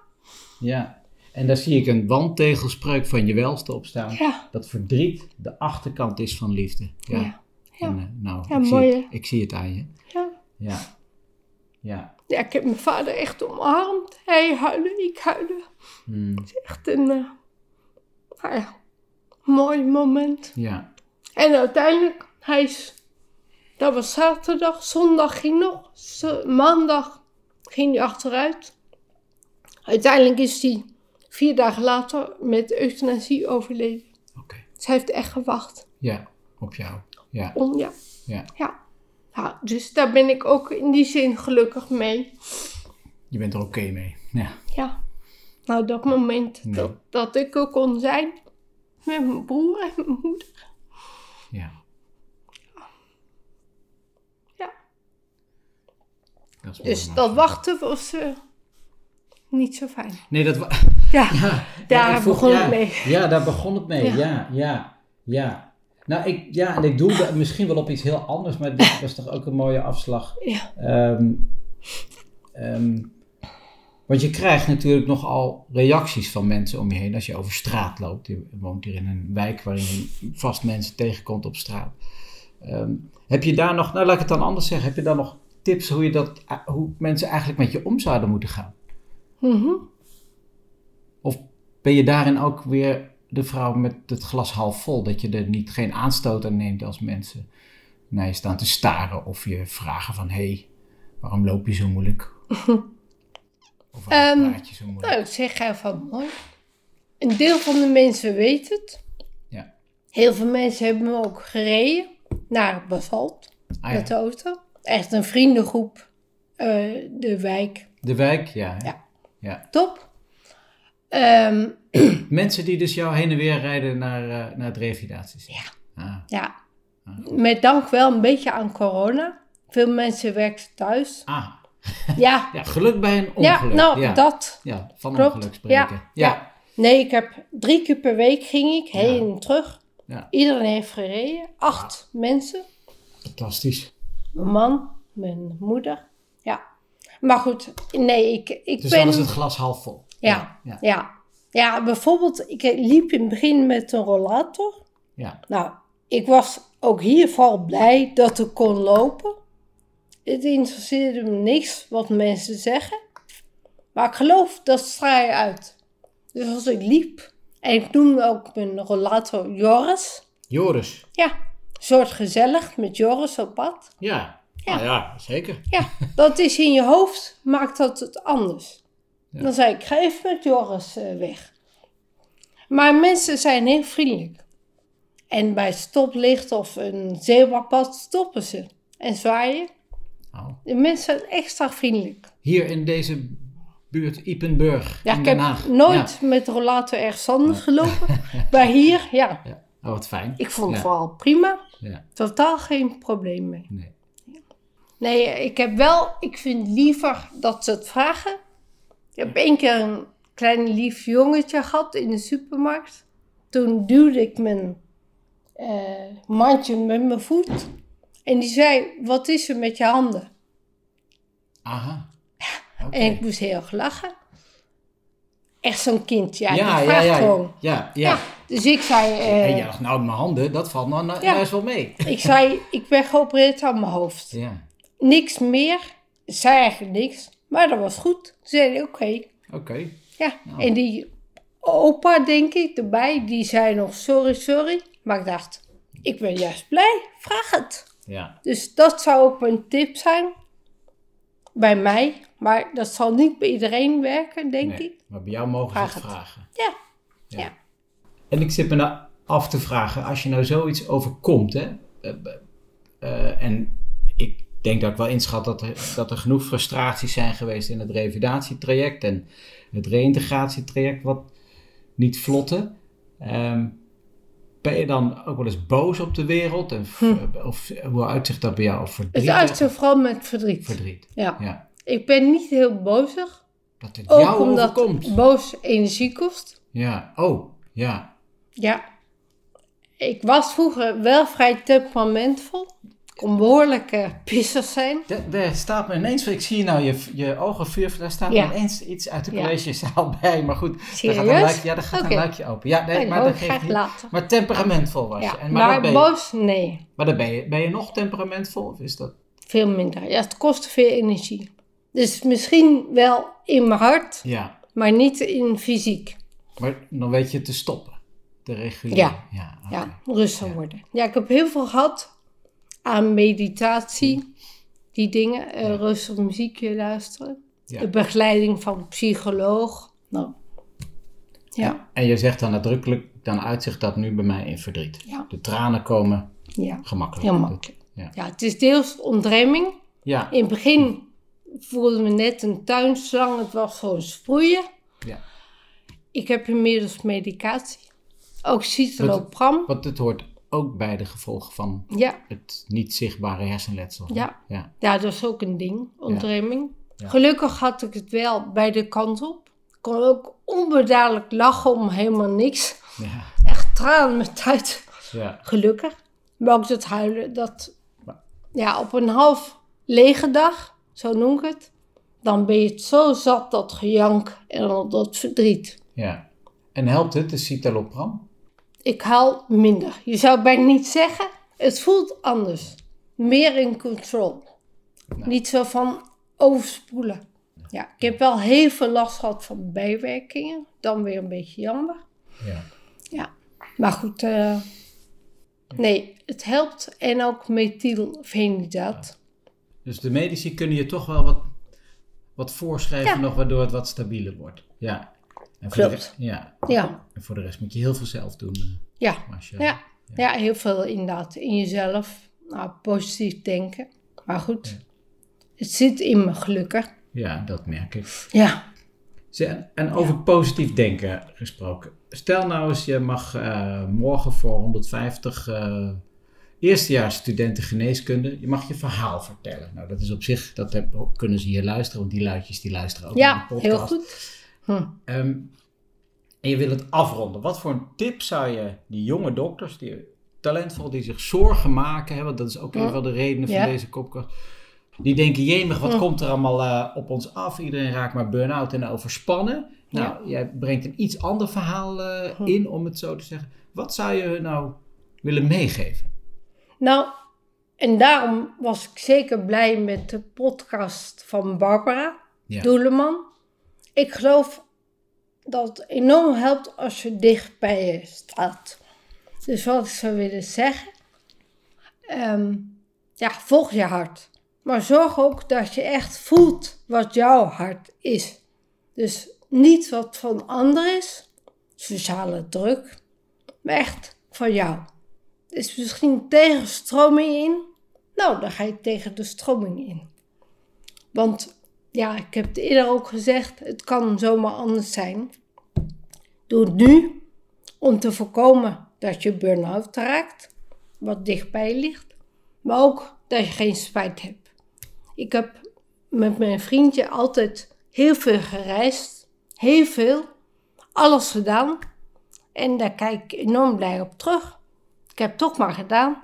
Ja. En daar zie ik een wandtegelspreuk van je welste op staan. Ja, Dat verdriet de achterkant is van liefde. Ja. ja. ja. En, eh, nou, Ja, ik, zie mooi, het, hè? ik zie het aan je. ja. Ja. Ja. Ja, ik heb mijn vader echt omarmd. Hij huilde, ik huilde. Hmm. Echt een eh, nou mooi moment. Ja. En uiteindelijk, hij is, dat was zaterdag, zondag ging nog, maandag ging hij achteruit. Uiteindelijk is hij vier dagen later met euthanasie overleden. Oké. Ze heeft echt gewacht. Ja, op jou. Ja, Om, ja. ja. Ja. Ja, dus daar ben ik ook in die zin gelukkig mee. Je bent er oké mee. Ja. Ja. Nou, dat moment Nee. dat, dat ik er kon zijn met mijn broer en mijn moeder. ja. Ja. Dat is Dus dat wachten was niet zo fijn. Nee, dat... Ja, Ja, Daar begon het ja, mee. Ja, daar begon het mee. Ja. Ja, ja, ja. Nou, ik, ja, en ik doelde misschien wel op iets heel anders, maar dit was toch ook een mooie afslag. ja, Ehm, ehm, want je krijgt natuurlijk nogal reacties van mensen om je heen als je over straat loopt. Je woont hier in een wijk waarin je vast mensen tegenkomt op straat. Ehm, heb je daar nog, nou laat ik het dan anders zeggen, heb je daar nog tips hoe, je dat, hoe mensen eigenlijk met je om zouden moeten gaan? Mhm. Of ben je daarin ook weer de vrouw met het glas half vol? Dat je er niet geen aanstoot aan neemt als mensen naar je staan te staren of je vragen van... hé, hey, waarom loop je zo moeilijk? Of waarom praat je zo moeilijk? Nou, ik zeg even mooi. Een deel van de mensen weet het. Ja. Heel veel mensen hebben me ook gereden naar Basalt Ah, met de auto. Echt een vriendengroep, eh, de wijk. De wijk, ja. Ja. ja. Top. Ehm, Mensen die dus jou heen en weer rijden naar, eh, naar het revalidatiecentrum. Ah, ja, Ah. met dank wel een beetje aan corona. Veel mensen werken thuis. ah. Ja, ja, geluk bij een ja ongeluk. nou, ja. dat. Ja, van Klopt. ongeluk spreken. Ja, ja. ja. Nee, ik heb drie keer per week ging ik heen Ja. en terug. Ja. Iedereen heeft gereden. Acht mensen. fantastisch. Mijn man, mijn moeder. Ja. Maar goed, nee, ik, ik Dus ben... dan is het glas half vol. Ja, ja. ja. ja. bijvoorbeeld, ik liep in het begin met een rollator. ja. Nou, ik was ook hier vooral blij dat ik kon lopen. Het interesseerde me niks wat mensen zeggen. Maar ik geloof, dat straal je uit. Dus als ik liep, en ik noemde ook mijn rollator Joris. Joris. Ja, soort gezellig met Joris op pad. Ja. Ja. Ah, ja, zeker. Ja, dat is in je hoofd, maakt dat het anders. Ja. Dan zei ik, ga even met Joris eh, weg. Maar mensen zijn heel vriendelijk. En bij stoplicht of een zebrapad stoppen ze en zwaaien. Oh. De mensen zijn extra vriendelijk. Hier in deze buurt, Ipenburg, Ja, in ik Den heb nooit met rollator ergens anders gelopen. maar hier, ja, Ja. Oh, wat fijn. ik vond het vooral prima. Ja, Totaal geen probleem mee. nee. Nee, ik heb wel, ik vind liever dat ze het vragen. Ik heb één keer een klein lief jongetje gehad in de supermarkt. Toen duwde ik mijn eh, mandje met mijn voet. En die zei, wat is er met je handen? Aha. En ik moest heel erg lachen. Echt zo'n kind, ja, ja, die ja, vraagt ja, gewoon. ja, ja. Ja. Dus ik zei, eh, En je dacht, nou, mijn handen, dat valt nou, nou Ja. juist wel mee. ik zei, ik ben geopereerd aan mijn hoofd. Ja, Niks meer. Ik zei eigenlijk niks. Maar dat was goed. Toen zei oké. oké. Ja, Nou. en die opa, denk ik, erbij, die zei nog sorry, sorry. Maar ik dacht, ik ben juist blij, vraag het. Ja, Dus dat zou ook een tip zijn bij mij. Maar dat zal niet bij iedereen werken, denk nee. ik. Maar bij jou mogen ze het het. vragen. Ja, Ja. ja. En ik zit me nou af te vragen, als je nou zoiets overkomt, hè, eh, eh, en ik denk dat ik wel inschat dat er, dat er genoeg frustraties zijn geweest in het revalidatietraject en het reïntegratietraject wat niet vlotte. Ehm, ben je dan ook wel eens boos op de wereld? En, f- Of hoe uitzicht dat bij jou? Of verdriet? Hm. Het uitzicht vooral met verdriet. Verdriet, Ja. ja. Ik ben niet heel bozig. Dat het Ook jou omdat overkomt. boos energie kost. Ja, oh, ja. Ja. Ik was vroeger wel vrij temperamentvol. Kon behoorlijk eh, pissig zijn. Daar staat me ineens, ik zie nou je, je ogen vuur, daar staat Ja. me ineens iets uit de Ja. collegezaal bij. Maar goed, daar gaat een luikje, ja, daar gaat een luikje open. Ja, nee, Nee, maar dat geeft niet. later. Maar temperamentvol was je. En, maar, maar dan ben je, boos, nee. maar dan ben je, ben je nog temperamentvol? Of is dat... Veel minder. Ja, het kost veel energie. Dus misschien wel in mijn hart, Ja, maar niet in fysiek. maar dan weet je te stoppen. Reguleren. Ja. Ja, rustig worden. Ja, ik heb heel veel gehad aan meditatie. Die dingen. eh, rustig muziekje luisteren. De begeleiding van een psycholoog. Nou, Ja, En je zegt dan nadrukkelijk, dan uitzicht dat nu bij mij in verdriet. Ja. De tranen komen ja. gemakkelijk. Heel makkelijk. Ja. Ja, het is deels ontremming. Ja, In het begin voelde me net een tuinslang. Het was gewoon sproeien. ja. Ik heb inmiddels medicatie. Ook citalopram. Want het hoort ook bij de gevolgen van Ja, het niet zichtbare hersenletsel. Ja. ja. ja, dat is ook een ding. Ontremming. Ja. Gelukkig had ik het wel bij de kant op. Ik kon ook onbedadelijk lachen om helemaal niks. Ja. Echt tranen met uit. ja. Gelukkig. Maar ook dat huilen, dat ja, op een half lege dag, zo noem ik het, dan ben je het zo zat dat gejank en al dat verdriet. ja. En helpt het, de citalopram? Ik huil minder. Je zou bijna niet zeggen, het voelt anders. Meer in control. Niet zo van overspoelen. Ja, ik heb wel heel veel last gehad van bijwerkingen. Dan weer een beetje jammer. Ja. Ja, maar goed. eh, nee, het helpt. En ook methylfenidaat. Dus de medici kunnen je toch wel wat, wat voorschrijven Ja. nog, waardoor het wat stabieler wordt. Ja. En Klopt. rest- ja. Ja, En voor de rest moet je heel veel zelf doen. eh, ja, Marcia. ja, ja, heel veel inderdaad. In jezelf. Nou, positief denken. Maar goed, het zit in me gelukkig. Ja, dat merk ik. Ja, En over positief denken gesproken. Stel nou eens, je mag eh, morgen voor 150 eh eerstejaars studenten geneeskunde, je mag je verhaal vertellen. Nou, dat is op zich, dat heb, kunnen ze hier luisteren, want die luidjes die luisteren ook naar ja de podcast. heel goed. Hm. Ehm, en je wil het afronden. Wat voor een tip zou je die jonge dokters, die talentvol, die zich zorgen maken, hè, want dat is ook een Hm. van de redenen Ja. van deze kopkast. Die denken, jemig, wat Hm. komt er allemaal eh, op ons af? Iedereen raakt maar burn-out en overspannen. Nou, jij brengt een iets ander verhaal eh, Hm. in, om het zo te zeggen. Wat zou je hun nou willen meegeven? Nou, en daarom was ik zeker blij met de podcast van Barbara Ja. Doeleman. Ik geloof dat het enorm helpt als je dicht bij je staat. Dus wat ik zou willen zeggen, ehm, ja, volg je hart. Maar zorg ook dat je echt voelt wat jouw hart is. Dus niet wat van anderen is, sociale druk, maar echt van jou. Is misschien tegen stroming in, nou dan ga je tegen de stroming in. Want ja, ik heb het eerder ook gezegd, het kan zomaar anders zijn. Doe het nu om te voorkomen dat je burn-out raakt, wat dichtbij ligt. Maar ook dat je geen spijt hebt. Ik heb met mijn vriendje altijd heel veel gereisd, heel veel, alles gedaan. En daar kijk ik enorm blij op terug. Ik heb het toch maar gedaan.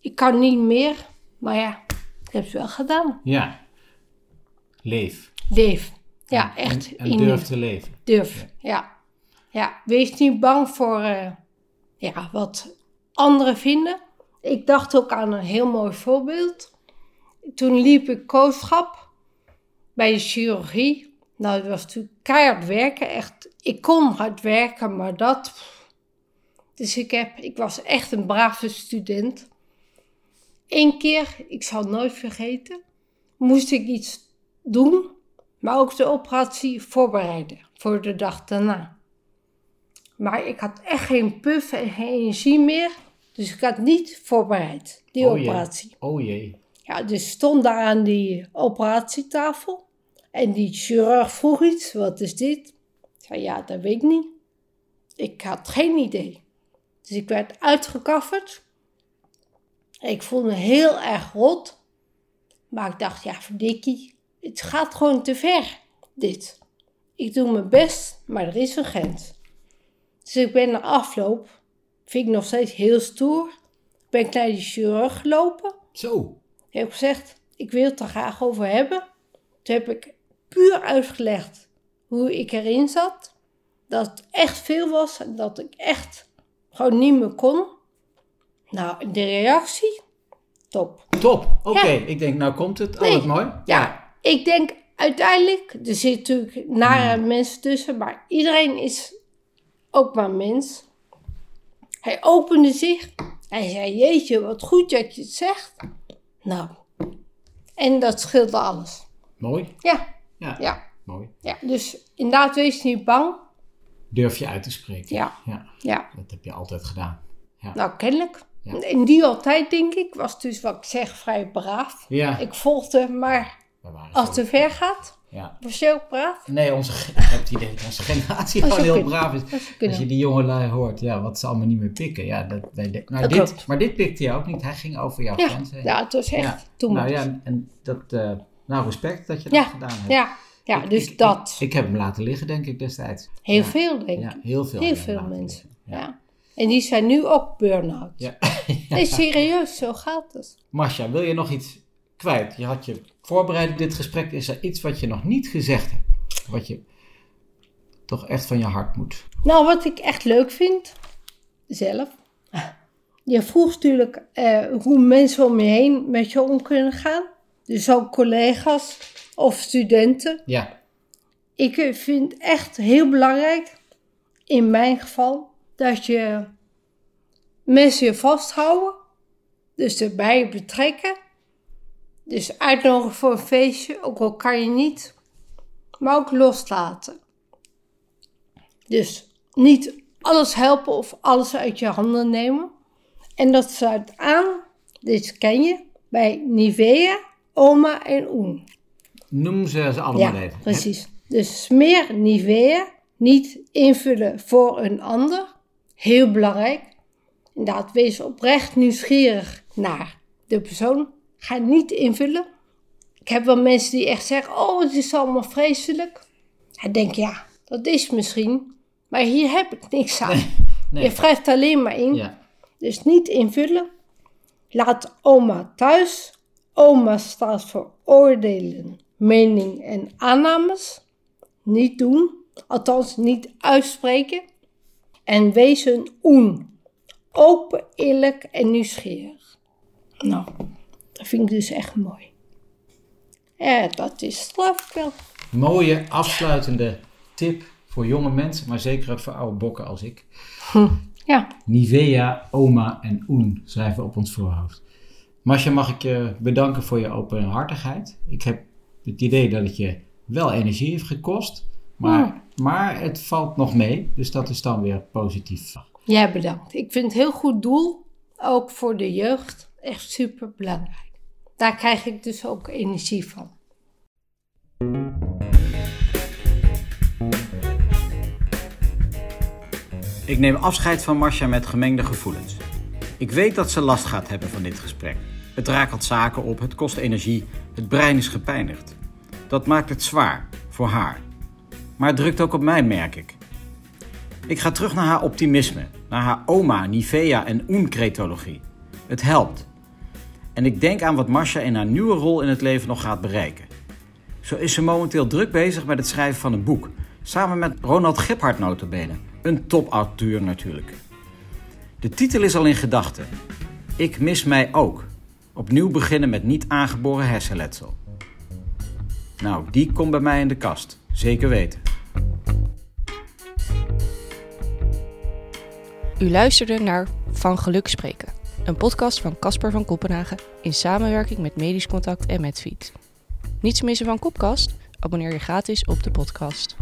Ik kan niet meer, maar ja, ik heb het wel gedaan. Ja. Leef. Leef. Ja, echt. En, durf te leven. Durf, ja. Ja, wees niet bang voor eh, ja, wat anderen vinden. Ik dacht ook aan een heel mooi voorbeeld. Toen liep ik kooschap bij de chirurgie. Nou, dat was natuurlijk keihard werken. Echt, ik kon hard werken, maar dat... Dus ik, heb, ik was echt een brave student. Eén keer, ik zal het nooit vergeten, moest ik iets doen, maar ook de operatie voorbereiden voor de dag daarna. Maar ik had echt geen puff en geen energie meer, dus ik had niet voorbereid, die Oh jee. operatie. Oh jee. Ja, dus ik stond daar aan die operatietafel en die chirurg vroeg iets, wat is dit? Ik zei, ja, dat weet ik niet. Ik had geen idee. Dus ik werd uitgekafferd. Ik voelde me heel erg rot. Maar ik dacht, ja, verdikkie, het gaat gewoon te ver, dit. Ik doe mijn best, maar er is een grens. Dus ik ben na afloop, vind ik nog steeds heel stoer, ben ik naar die chirurg gelopen. Zo. Ik heb gezegd, ik wil het er graag over hebben. Toen heb ik puur uitgelegd hoe ik erin zat. Dat het echt veel was en dat ik echt gewoon niet meer kon. Nou, de reactie, top. Top. Oké, Ja. ik denk, nou komt het. Oh, Nee. wat mooi. Ja, ik denk uiteindelijk, er zitten natuurlijk nare mensen tussen, maar iedereen is ook maar mens. Hij opende zich. Hij zei, jeetje, wat goed dat je het zegt. Nou, en dat scheelde alles. Mooi. Ja, Ja. ja, Mooi. ja. Dus inderdaad, wees niet bang. durf je uit te spreken. Ja. ja. Ja, Dat heb je altijd gedaan. Ja. nou kennelijk. Ja. In die altijd, denk ik, was dus wat ik zeg vrij braaf. Ja, Ik volgde, maar we waren als het te ver gaat, ja. was je ook braaf? Nee, onze, ik heb het idee dat onze generatie gewoon heel kunnen. braaf is. Als kunnen. je die jongelui hoort, ja, wat ze allemaal niet meer pikken. Ja, dat, wij, de- nou, Dat dit, klopt. maar dit pikte je ook niet. Hij ging over jouw Ja, grens heen. ja, het was echt toen Nou ja, en dat, eh, nou respect dat je dat gedaan hebt. Ja, ja Ik- dus ik- dat. Ik, ik heb hem laten liggen, denk ik, destijds. Heel veel, denk ik. Ja, heel veel. Heel mensen. Ja. En die zijn nu ook burn-out. Ja. Nee, serieus, zo gaat het. Marcia, wil je nog iets kwijt? Je had je voorbereid op dit gesprek. Is er iets wat je nog niet gezegd hebt? Wat je toch echt van je hart moet? Nou, wat ik echt leuk vind, zelf. Je vroeg natuurlijk eh, hoe mensen om je heen met je om kunnen gaan. Dus ook collega's of studenten. Ja, Ik eh, vind echt heel belangrijk, in mijn geval, dat je mensen je vasthouden. Dus erbij betrekken. Dus uitnodigen voor een feestje, ook al kan je niet. Maar ook loslaten. Dus niet alles helpen of alles uit je handen nemen. En dat sluit aan, dit ken je, bij Nivea, Oma en Oen. noem ze ze allemaal Ja, even. precies. Dus smeer Nivea, niet invullen voor een ander. Heel belangrijk. Inderdaad, wees oprecht nieuwsgierig naar de persoon. Ga niet invullen. Ik heb wel mensen die echt zeggen, oh, het is allemaal vreselijk. Ik denk, ja, dat is misschien. Maar hier heb ik niks aan. Nee. Je wrijft alleen maar in. Ja, Dus niet invullen. Laat oma thuis. Oma staat voor oordelen, mening en aannames. Niet doen, althans niet uitspreken. En wees een oen. Open, eerlijk en nieuwsgierig. Nou, dat vind ik dus echt mooi. Ja, dat is straf wel. mooie afsluitende tip voor jonge mensen, maar zeker ook voor oude bokken als ik. Ja, Nivea, Oma en Oen schrijven op ons voorhoofd. Masja, mag ik je bedanken voor je openhartigheid. Ik heb het idee dat het je wel energie heeft gekost, maar, maar het valt nog mee. Dus dat is dan weer positief. jij bedankt. Ik vind het heel goed doel, ook voor de jeugd, echt super belangrijk. Daar krijg ik dus ook energie van. Ik neem afscheid van Marcia met gemengde gevoelens. Ik weet dat ze last gaat hebben van dit gesprek. Het rakelt zaken op, het kost energie, het brein is gepijnigd. Dat maakt het zwaar voor haar. Maar het drukt ook op mij, merk ik. Ik ga terug naar haar optimisme, naar haar oma, Nivea en oenkretologie. Het helpt. En ik denk aan wat Marcia in haar nieuwe rol in het leven nog gaat bereiken. Zo is ze momenteel druk bezig met het schrijven van een boek. Samen met Ronald Giphart notabene. Een topauteur natuurlijk. De titel is al in gedachten. Ik mis mij ook. Opnieuw beginnen met niet aangeboren hersenletsel. Nou, die komt bij mij in de kast. Zeker weten. U luisterde naar Van Geluk Spreken, een podcast van Casper van Kopenhagen in samenwerking met Medisch Contact en Medfeed. Niets missen van Kopkast? Abonneer je gratis op de podcast.